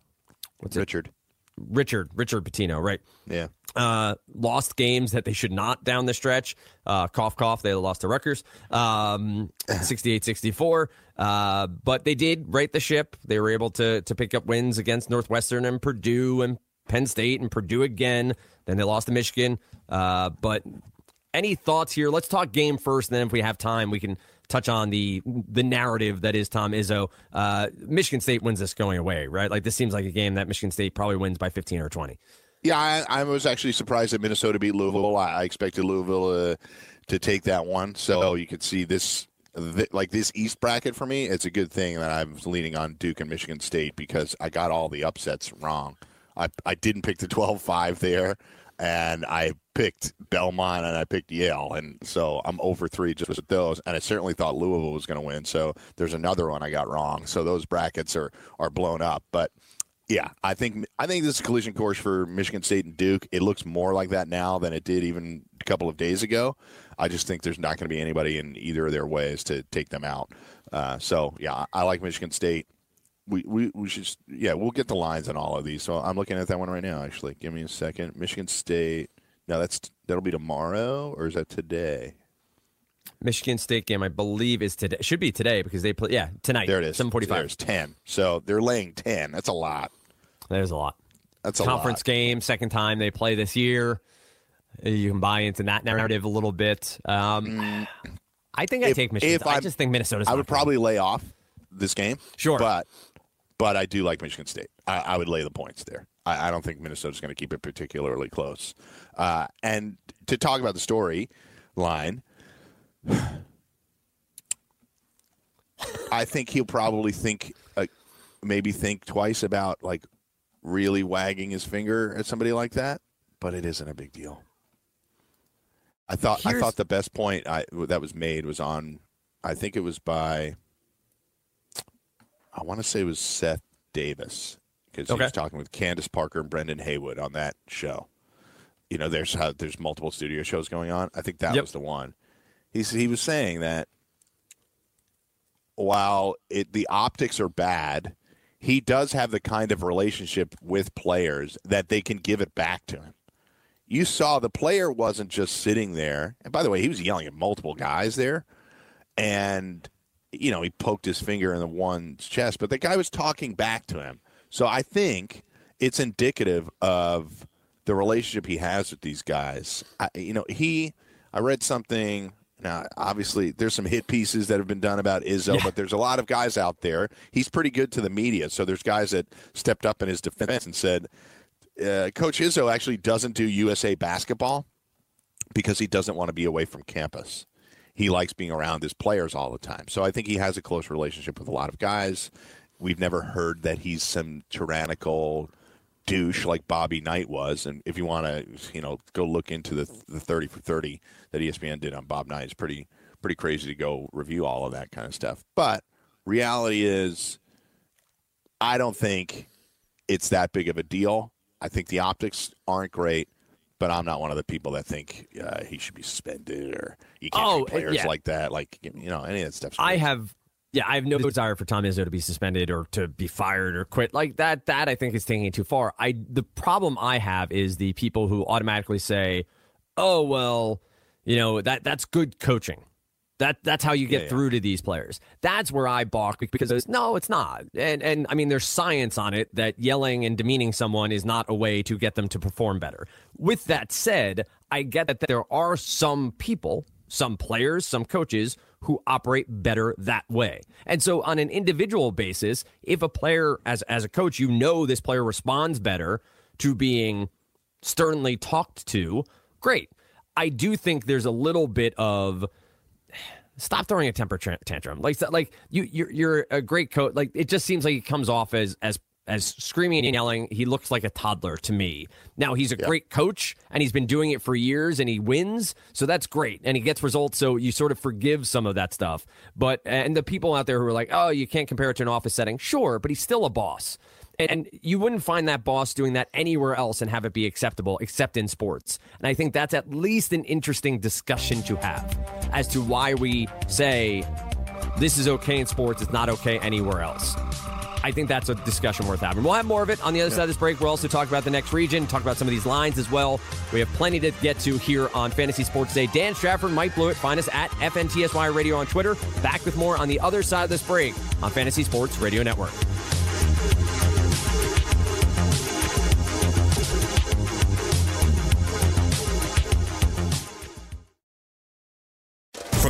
what's Richard? It? Richard Richard Pitino, right? Yeah. Uh, lost games that they should not down the stretch. Uh, cough, cough. They lost to Rutgers, um, 68-64. Uh, but they did right the ship. They were able to to pick up wins against Northwestern and Purdue and Penn State and Purdue again. Then they lost to Michigan. Uh, but any thoughts here? Let's talk game first, and then if we have time, we can touch on the the narrative that is Tom Izzo. Uh, Michigan State wins this going away, right? Like this seems like a game that Michigan State probably wins by 15 or 20. Yeah, I, I was actually surprised that Minnesota beat Louisville. I, I expected Louisville to, to take that one. So you could see this like this East bracket for me, it's a good thing that I'm leaning on Duke and Michigan State because I got all the upsets wrong. I, I didn't pick the 12 5 there, and I picked Belmont and I picked Yale. And so I'm over three just with those. And I certainly thought Louisville was going to win. So there's another one I got wrong. So those brackets are, are blown up. But yeah, I think I think this is a collision course for Michigan State and Duke. It looks more like that now than it did even a couple of days ago. I just think there's not going to be anybody in either of their ways to take them out. Uh, so yeah, I like Michigan State we, we, we should yeah we'll get the lines on all of these. So I'm looking at that one right now. Actually, give me a second. Michigan State. now that's that'll be tomorrow or is that today? Michigan State game, I believe, is today. Should be today because they play. Yeah, tonight. There it is. Seven forty-five. There's ten. So they're laying ten. That's a lot. There's a lot. That's a conference lot. game. Second time they play this year. You can buy into that narrative a little bit. Um, mm. I think I take Michigan. if I just think Minnesota's. I would probably lay off this game. Sure, but but I do like Michigan State. I, I would lay the points there. I, I don't think Minnesota's going to keep it particularly close. Uh, and to talk about the story line, I think he'll probably think, uh, maybe think twice about like really wagging his finger at somebody like that. But it isn't a big deal. I thought Here's... I thought the best point I, that was made was on. I think it was by I want to say it was Seth Davis because okay. he was talking with Candace Parker and Brendan Haywood on that show. You know, there's how there's multiple studio shows going on. I think that yep. was the one. He he was saying that while it, the optics are bad, he does have the kind of relationship with players that they can give it back to him. You saw the player wasn't just sitting there, and by the way, he was yelling at multiple guys there, and you know, he poked his finger in the one's chest, but the guy was talking back to him. So I think it's indicative of the relationship he has with these guys. I, you know, he, I read something. Now, obviously, there's some hit pieces that have been done about Izzo, yeah. but there's a lot of guys out there. He's pretty good to the media. So there's guys that stepped up in his defense and said, uh, Coach Izzo actually doesn't do USA basketball because he doesn't want to be away from campus he likes being around his players all the time. So I think he has a close relationship with a lot of guys. We've never heard that he's some tyrannical douche like Bobby Knight was. And if you want to, you know, go look into the the thirty for thirty that ESPN did on Bob Knight, it's pretty pretty crazy to go review all of that kind of stuff. But reality is, I don't think it's that big of a deal. I think the optics aren't great but I'm not one of the people that think uh, he should be suspended or you can't oh, players yeah. like that. Like you know, any of that stuff. I have. Yeah, I have no desire for Tom Izzo to be suspended or to be fired or quit. Like that, that I think is taking it too far. I the problem I have is the people who automatically say, "Oh well, you know that that's good coaching." That that's how you get yeah, through to these players. That's where I balk because no, it's not. And and I mean, there's science on it that yelling and demeaning someone is not a way to get them to perform better. With that said, I get that there are some people, some players, some coaches who operate better that way. And so on an individual basis, if a player as as a coach, you know this player responds better to being sternly talked to, great. I do think there's a little bit of stop throwing a temper tantrum. Like like you you're, you're a great coach. Like it just seems like it comes off as as as screaming and yelling. He looks like a toddler to me. Now he's a yeah. great coach and he's been doing it for years and he wins, so that's great and he gets results. So you sort of forgive some of that stuff. But and the people out there who are like, oh, you can't compare it to an office setting. Sure, but he's still a boss. And you wouldn't find that boss doing that anywhere else and have it be acceptable except in sports. And I think that's at least an interesting discussion to have as to why we say this is okay in sports, it's not okay anywhere else. I think that's a discussion worth having. We'll have more of it on the other yeah. side of this break. We'll also talk about the next region, talk about some of these lines as well. We have plenty to get to here on Fantasy Sports Day. Dan Strafford, Mike Blewett, find us at FNTSY Radio on Twitter. Back with more on the other side of this break on Fantasy Sports Radio Network.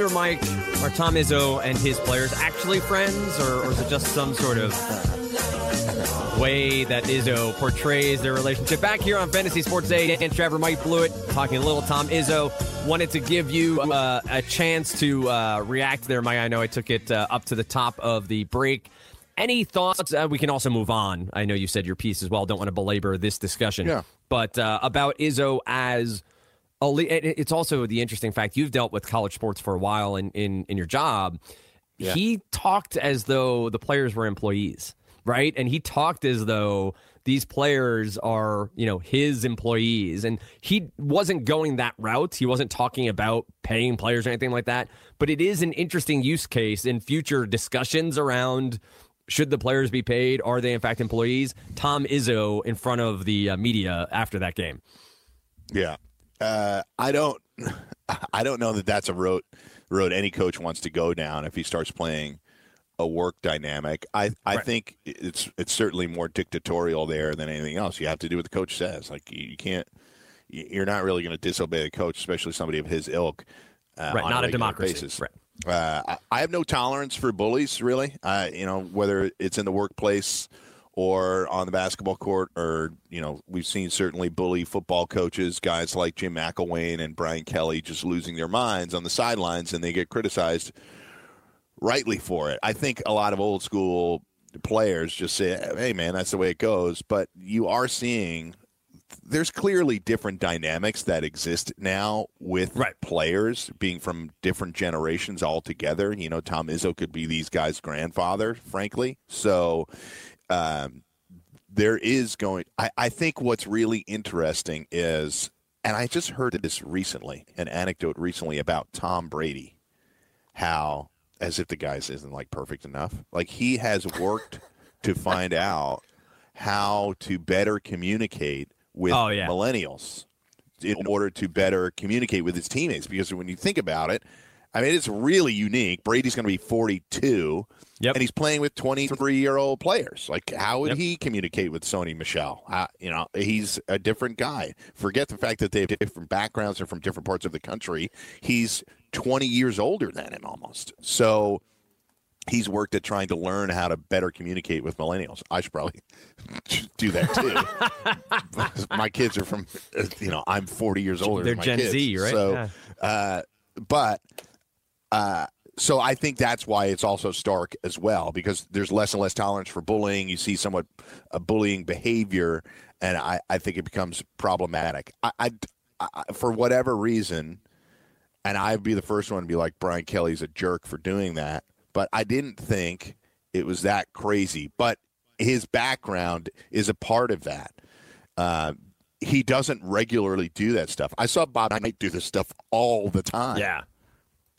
Wonder, Mike, are Tom Izzo and his players actually friends, or, or is it just some sort of way that Izzo portrays their relationship? Back here on Fantasy Sports Day, and Trevor Mike Blewett talking a little Tom Izzo. Wanted to give you uh, a chance to uh, react there, Mike. I know I took it uh, up to the top of the break. Any thoughts? Uh, we can also move on. I know you said your piece as well. Don't want to belabor this discussion. Yeah. But uh, about Izzo as it's also the interesting fact you've dealt with college sports for a while in in, in your job. Yeah. He talked as though the players were employees, right? And he talked as though these players are, you know, his employees. And he wasn't going that route. He wasn't talking about paying players or anything like that. But it is an interesting use case in future discussions around should the players be paid? Are they in fact employees? Tom Izzo in front of the uh, media after that game. Yeah, uh, I don't, I don't know that that's a road road any coach wants to go down if he starts playing a work dynamic. I I right. think it's it's certainly more dictatorial there than anything else. You have to do what the coach says. Like you, can't, you're not really going to disobey the coach, especially somebody of his ilk. Uh, right, not a, a democracy. Basis. Right. Uh, I have no tolerance for bullies, really. Uh, you know, whether it's in the workplace or on the basketball court, or you know, we've seen certainly bully football coaches, guys like Jim McElwain and Brian Kelly, just losing their minds on the sidelines, and they get criticized rightly for it. I think a lot of old school players just say, "Hey, man, that's the way it goes." But you are seeing there's clearly different dynamics that exist now with right. players being from different generations altogether. You know, Tom Izzo could be these guys' grandfather, frankly. So um, there is going. I, I think what's really interesting is, and I just heard this recently, an anecdote recently about Tom Brady, how as if the guys isn't like perfect enough, like he has worked to find out how to better communicate with oh, yeah. millennials in order to better communicate with his teammates. Because when you think about it, I mean, it's really unique. Brady's going to be 42. Yep. And he's playing with 23 year old players. Like, how would yep. he communicate with Sony Michel? Uh, you know, he's a different guy. Forget the fact that they have different backgrounds and from different parts of the country. He's 20 years older than him almost. So he's worked at trying to learn how to better communicate with millennials. I should probably do that too. my kids are from, you know, I'm 40 years older. They're Gen kids. Z, right? So, yeah. uh, but. Uh, so I think that's why it's also stark as well because there's less and less tolerance for bullying. You see somewhat a bullying behavior, and I, I think it becomes problematic. I, I, I, for whatever reason, and I'd be the first one to be like Brian Kelly's a jerk for doing that, but I didn't think it was that crazy. But his background is a part of that. Uh, he doesn't regularly do that stuff. I saw Bob Knight do this stuff all the time. Yeah.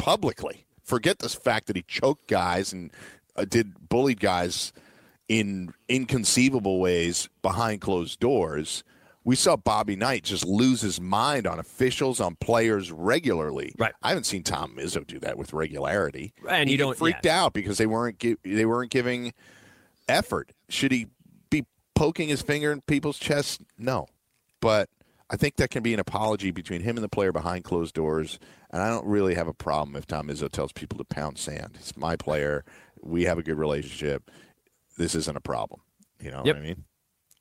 Publicly. Forget this fact that he choked guys and uh, did bullied guys in inconceivable ways behind closed doors. We saw Bobby Knight just lose his mind on officials, on players regularly. Right. I haven't seen Tom Izzo do that with regularity. And he you don't- freaked yeah. out because they weren't gi- they weren't giving effort. Should he be poking his finger in people's chests? No. But I think that can be an apology between him and the player behind closed doors. And I don't really have a problem if Tom Izzo tells people to pound sand. He's my player. We have a good relationship. This isn't a problem. You know Yep. what I mean?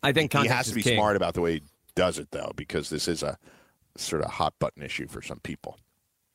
I think He has to be king. smart about the way he does it, though, because this is a sort of hot button issue for some people.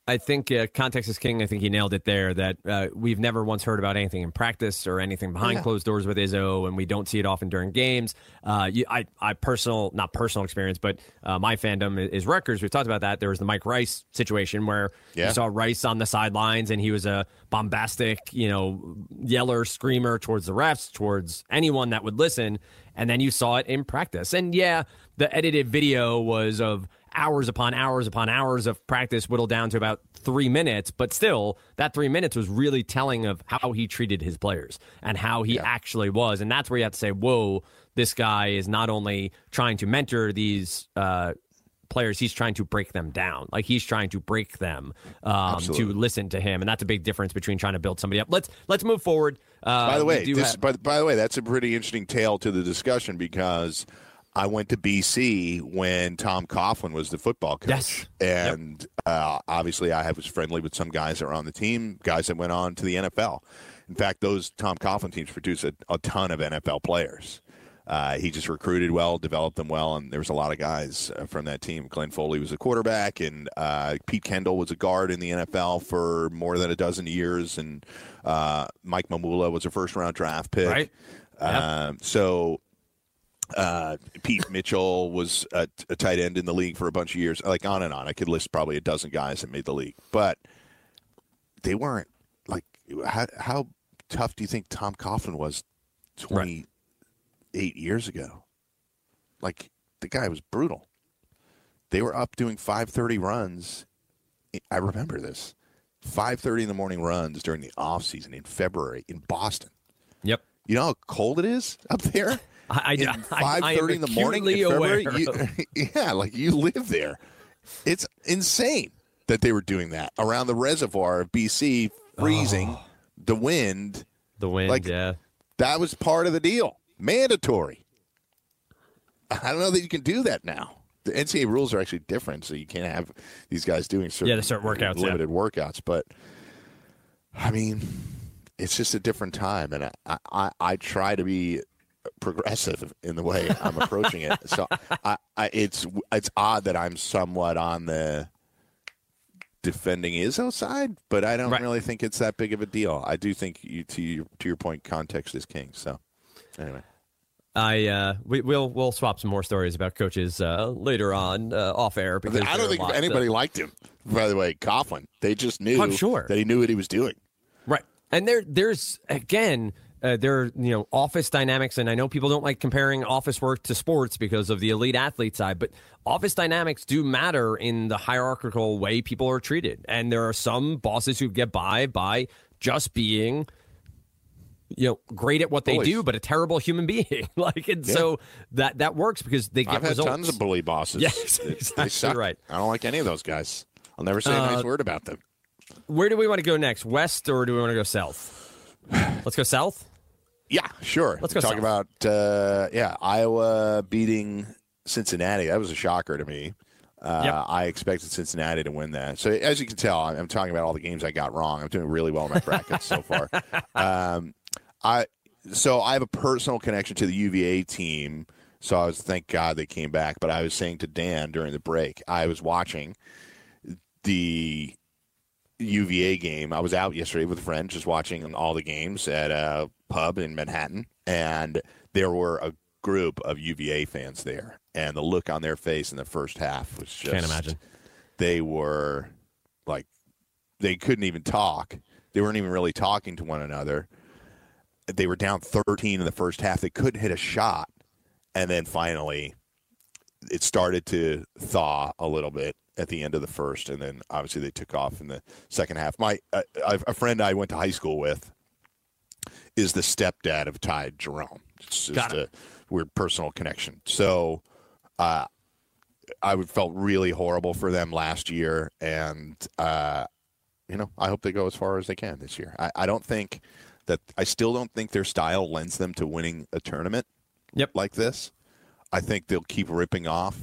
I think uh, context is king. I think he nailed it there. That uh, we've never once heard about anything in practice or anything behind Yeah. closed doors with Izzo, and we don't see it often during games. Uh, you, I, I personal, not personal experience, but uh, my fandom is, is Rutgers. We've talked about that. There was the Mike Rice situation where Yeah. you saw Rice on the sidelines, and he was a bombastic, you know, yeller, screamer towards the refs, towards anyone that would listen. And then you saw it in practice. And yeah, the edited video was of hours upon hours upon hours of practice whittled down to about three minutes. But still, that three minutes was really telling of how he treated his players and how he actually was. And that's where you have to say, whoa, this guy is not only trying to mentor these uh, players, he's trying to break them down. Like he's trying to break them um, to listen to him. And that's a big difference between trying to build somebody up. Let's let's move forward. Uh, By the way, this, have- by, by the way, that's a pretty interesting tale to the discussion because I went to BC when Tom Coughlin was the football coach, Yes. and uh, obviously I was friendly with some guys that were on the team, guys that went on to the NFL. In fact, those Tom Coughlin teams produced a, a ton of NFL players. Uh, he just recruited well, developed them well, and there was a lot of guys uh, from that team. Glenn Foley was a quarterback, and uh, Pete Kendall was a guard in the NFL for more than a dozen years, and uh, Mike Mamula was a first-round draft pick. Right. Um, so uh, Pete Mitchell was a, a tight end in the league for a bunch of years. Like on and on. I could list probably a dozen guys that made the league, but they weren't like how, how tough do you think Tom Coughlin was twenty eight years ago? Like the guy was brutal. They were up doing five thirty runs. I remember this. Five thirty in the morning runs during the off season in February in Boston. Yep. You know how cold it is up there? I- I- In I- I five thirty in the morning in February. You- yeah, like you live there. It's insane that they were doing that around the reservoir of BC, freezing, oh. the wind. The wind, Like- yeah. That was part of the deal, mandatory. I don't know that you can do that now. The NCAA rules are actually different, so you can't have these guys doing certain, Yeah, the certain workouts, yeah. limited workouts. But I mean, it's just a different time, and I, I, I try to be progressive in the way I'm approaching it. So I, I, it's it's odd that I'm somewhat on the defending Izzo side, but I don't Right. really think it's that big of a deal. I do think you to your, to your point, context is king. So anyway. I uh, we, we'll we'll swap some more stories about coaches uh, later on uh, off air because I don't think anybody of- liked him. By the way, Coughlin. They just knew I'm sure. that he knew what he was doing. right. And there there's again uh, there are you know office dynamics, and I know people don't like comparing office work to sports because of the elite athlete side, but office dynamics do matter in the hierarchical way people are treated, and there are some bosses who get by by just being you know great at what they Bullies. do but a terrible human being like and so that that works because they get I've had results tons of bully bosses. Yes, They- exactly they right. I don't like any of those guys. I'll never say a Uh, nice word about them. where do we want to go next west or do we want to go south let's go south Yeah, sure. Let's go talk south. about uh, yeah Iowa beating Cincinnati. That was a shocker to me. Uh, Yep. I expected Cincinnati to win that. So as you can tell, I'm, I'm talking about all the games I got wrong. I'm doing really well in my brackets so far. Um, I so I have a personal connection to the UVA team. So I was thank God they came back. But I was saying to Dan during the break, I was watching the UVA game. I was out yesterday with a friend, just watching all the games at a pub in Manhattan, and there were a group of UVA fans there, and the look on their face in the first half was just Can't imagine. They were like they couldn't even talk. They weren't even really talking to one another. they were down 13 in the first half. They couldn't hit a shot, and then finally, it started to thaw a little bit at the end of the first, and then obviously they took off in the second half. My uh, a friend I went to high school with is the stepdad of Ty Jerome. It's just a weird personal connection. So, uh, I felt really horrible for them last year, and uh, you know I hope they go as far as they can this year. I, I don't think that I still don't think their style lends them to winning a tournament. Yep. like this. I think they'll keep ripping off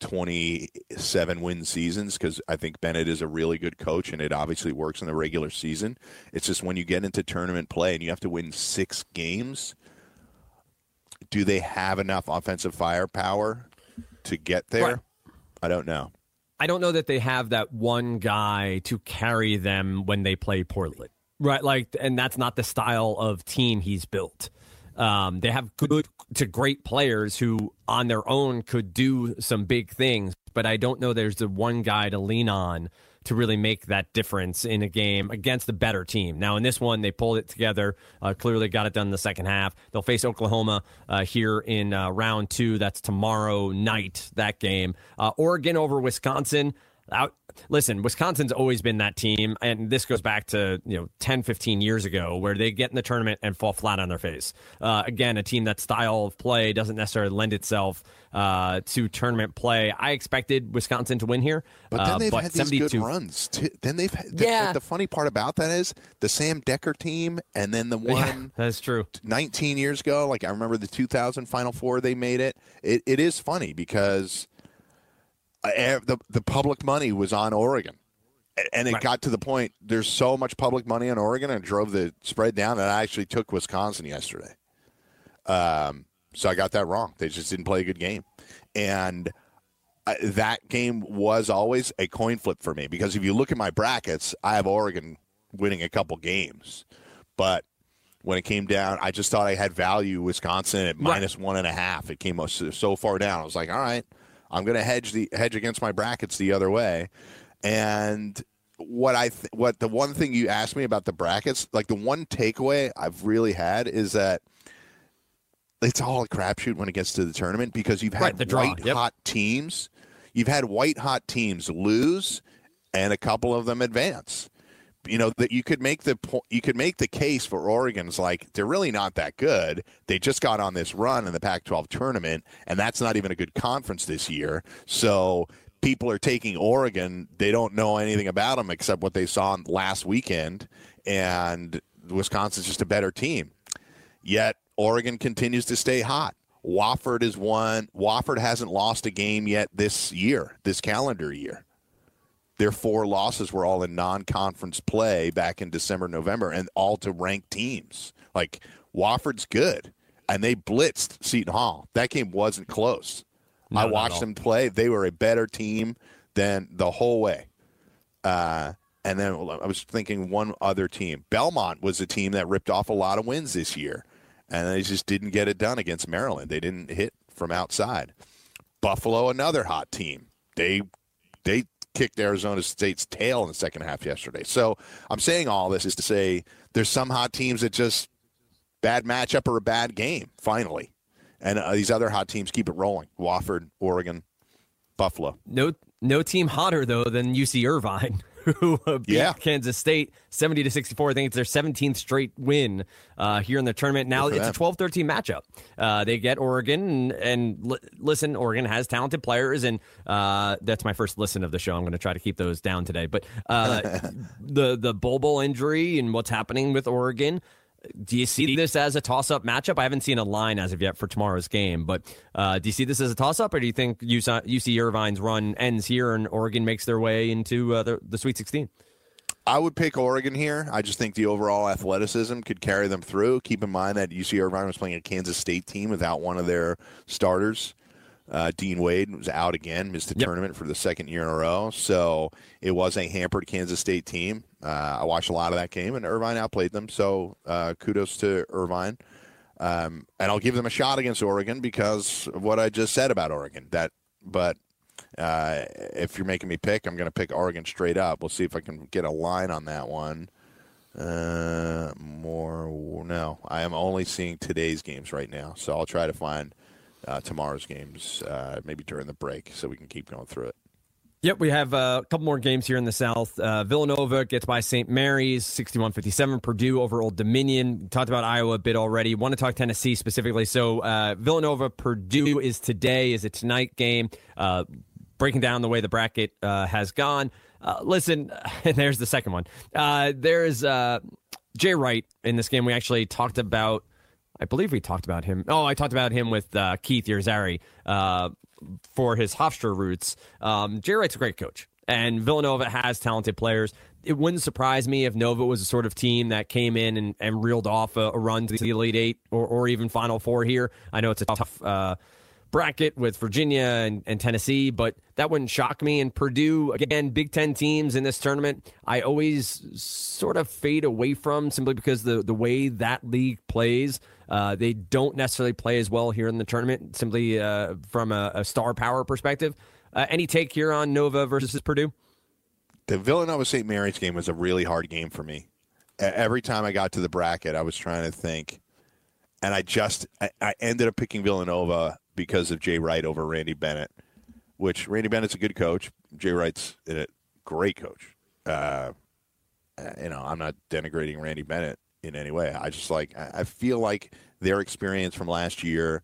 27 win seasons because I think Bennett is a really good coach and it obviously works in the regular season. It's just when you get into tournament play and you have to win six games, do they have enough offensive firepower to get there? Right. I don't know. I don't know that they have that one guy to carry them when they play poorly. Right, like, and that's not the style of team he's built. Um, they have good to great players who, on their own, could do some big things, but I don't know there's the one guy to lean on to really make that difference in a game against a better team. Now, in this one, they pulled it together, uh, clearly got it done in the second half. They'll face Oklahoma uh, here in uh, round two. That's tomorrow night, that game. Uh, Oregon over Wisconsin. Out, listen, Wisconsin's always been that team, and this goes back to you know 10, 15 years ago, where they get in the tournament and fall flat on their face. Uh, again, a team that style of play doesn't necessarily lend itself uh, to tournament play. I expected Wisconsin to win here, But then uh, they've but had these 72. good runs. Too. Then they've had, the, Yeah. the funny part about that is the Sam Dekker team, and then the Yeah, one that's true. 19 years ago. Like I remember the 2000 Final Four, they made it. It, it is funny because uh, the the public money was on Oregon, and it Right. got to the point. There's so much public money on Oregon, and drove the spread down. And I actually took Wisconsin yesterday. Um, so I got that wrong. They just didn't play a good game, and. Uh, that game was always a coin flip for me because if you look at my brackets, I have Oregon winning a couple games, but when it came down, I just thought I had value Wisconsin at minus one and a half. It came so far down. I was like, all right, I'm going to hedge the hedge against my brackets the other way. And what I th- what the one thing you asked me about the brackets, like the one takeaway I've really had is that it's all a crapshoot when it gets to the tournament because you've had Right, white yep. hot teams, you've had white hot teams lose, and a couple of them advance you know that you could make the po- you could make the case for Oregon's like they're really not that good. They just got on this run in the Pac-12 tournament, and that's not even a good conference this year. So people are taking Oregon. They don't know anything about them except what they saw last weekend, and Wisconsin's just a better team. Yet Oregon continues to stay hot. Wofford is one. Wofford hasn't lost a game yet this year, this calendar year their four losses were all in non-conference play back in December, November, and all to ranked teams. Like Wofford's good, and they blitzed Seton Hall. That game wasn't close. I watched them play; they were a better team than the whole way. Uh, and then I was thinking one other team. Belmont was a team that ripped off a lot of wins this year, and they just didn't get it done against Maryland. They didn't hit from outside. Buffalo, another hot team. They they kicked Arizona State's tail in the second half yesterday. So I'm saying all this is to say there's some hot teams that just bad matchup or a bad game finally, and uh, these other hot teams keep it rolling. Wofford, Oregon, Buffalo. No, no team hotter though than UC Irvine, who uh, beat Yeah. Kansas State seventy to sixty four. I think it's their seventeenth straight win uh, here in the tournament. Now it's a them. 12-13 matchup. Uh, they get Oregon, and, and li- listen, Oregon has talented players, and uh, that's my first listen of the show. I'm going to try to keep those down today. But uh, the the Bol Bol injury and what's happening with Oregon. Do you see this as a toss-up matchup? I haven't seen a line as of yet for tomorrow's game, but uh, do you see this as a toss-up, or do you think UC, UC Irvine's run ends here and Oregon makes their way into uh, the, the Sweet 16? I would pick Oregon here. I just think the overall athleticism could carry them through. Keep in mind that UC Irvine was playing a Kansas State team without one of their starters. Uh, Dean Wade was out again, missed the Yep. tournament for the second year in a row. So it was a hampered Kansas State team. Uh, I watched a lot of that game, and Irvine outplayed them. So uh, kudos to Irvine. Um, and I'll give them a shot against Oregon because of what I just said about Oregon. That, but uh, if you're making me pick, I'm going to pick Oregon straight up. We'll see if I can get a line on that one. Uh, more no, I am only seeing today's games right now, so I'll try to find uh, tomorrow's games uh, maybe during the break so we can keep going through it. Yep, we have uh, a couple more games here in the South. Uh, Villanova gets by St. Mary's, 61 57. Purdue over Old Dominion. We talked about Iowa a bit already. Want to talk Tennessee specifically. So, uh, Villanova Purdue is today, is a tonight game. Uh, breaking down the way the bracket uh, has gone. Uh, listen, and there's the second one. there's Jay Wright in this game. We actually talked about. I believe we talked about him. Oh, I talked about him with Keith Yerzari for his Hofstra roots. Um, Jay Wright's a great coach, and Villanova has talented players. It wouldn't surprise me if Nova was a sort of team that came in and, and reeled off a, a run to the Elite Eight or, or even Final Four here. I know it's a tough uh, bracket with Virginia and, and, Tennessee, but that wouldn't shock me. And Purdue, again, Big Ten teams in this tournament, I always sort of fade away from simply because the, the way that league plays. Uh, they don't necessarily play as well here in the tournament, simply uh, from a, a, star power perspective. Uh, any take here on Nova versus Purdue? The Villanova St. Mary's game was a really hard game for me. Every time I got to the bracket, I was trying to think, and I just I, I ended up picking Villanova because of Jay Wright over Randy Bennett, which Randy Bennett's a good coach. Jay Wright's a great coach. Uh, you know, I'm not denigrating Randy Bennett in any way. I just like I feel like their experience from last year.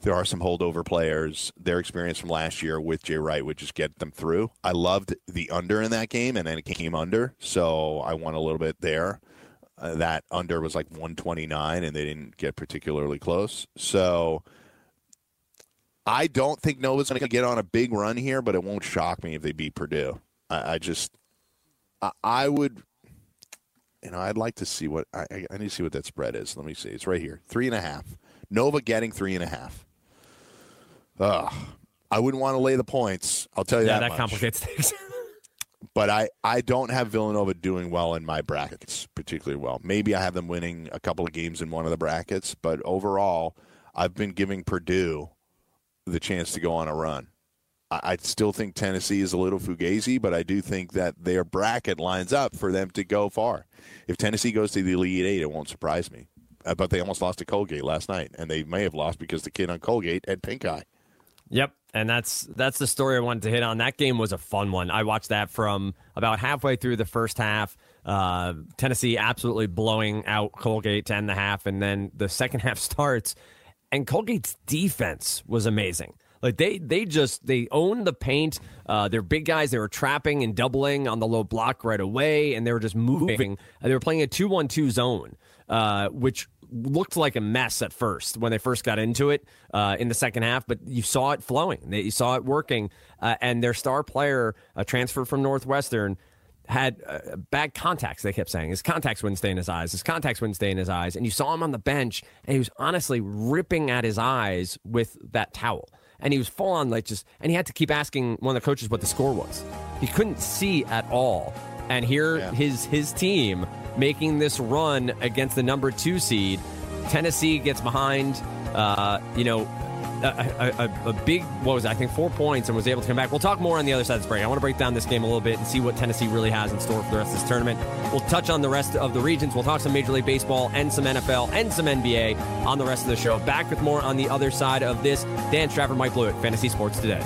There are some holdover players. Their experience from last year with Jay Wright would just get them through. I loved the under in that game, and then it came under, so I won a little bit there. Uh, that under was like 129, and they didn't get particularly close. So I don't think Nova's going to get on a big run here, but it won't shock me if they beat Purdue. I, I just, I, I would you know, I'd like to see what I, I need to see what that spread is. Let me see. It's right here, three and a half. Nova getting three and a half. Ugh. I wouldn't want to lay the points. I'll tell you that. yeah, that. that much. complicates things. but I, I don't have Villanova doing well in my brackets particularly well. Maybe I have them winning a couple of games in one of the brackets, but overall, I've been giving Purdue the chance to go on a run. I still think Tennessee is a little fugazi, but I do think that their bracket lines up for them to go far. If Tennessee goes to the Elite Eight, it won't surprise me. Uh, but they almost lost to Colgate last night, and they may have lost because the kid on Colgate had pink eye. Yep, and that's that's the story I wanted to hit on. That game was a fun one. I watched that from about halfway through the first half. Uh, Tennessee absolutely blowing out Colgate to end the half, and then the second half starts, and Colgate's defense was amazing. Like they they just they owned the paint. Uh, they're big guys. They were trapping and doubling on the low block right away, and they were just moving. They were playing a two one two zone, uh, which looked like a mess at first when they first got into it uh, in the second half, but you saw it flowing. You saw it working, uh, and their star player, a transfer from Northwestern, had uh, bad contacts. They kept saying his contacts wouldn't stay in his eyes. His contacts wouldn't stay in his eyes, and you saw him on the bench, and he was honestly ripping at his eyes with that towel and he was full on like just, and he had to keep asking one of the coaches what the score was. He couldn't see at all. And here, yeah. his his team making this run against the number two seed. Tennessee gets behind. Uh, you know, a, a, a, big, what was it, I think four points and was able to come back. We'll talk more on the other side of this break. I want to break down this game a little bit and see what Tennessee really has in store for the rest of this tournament. We'll touch on the rest of the regions. We'll talk some Major League Baseball and some NFL and some NBA on the rest of the show. Back with more on the other side of this. Dan Strafford, Mike Blewett, Fantasy Sports Today.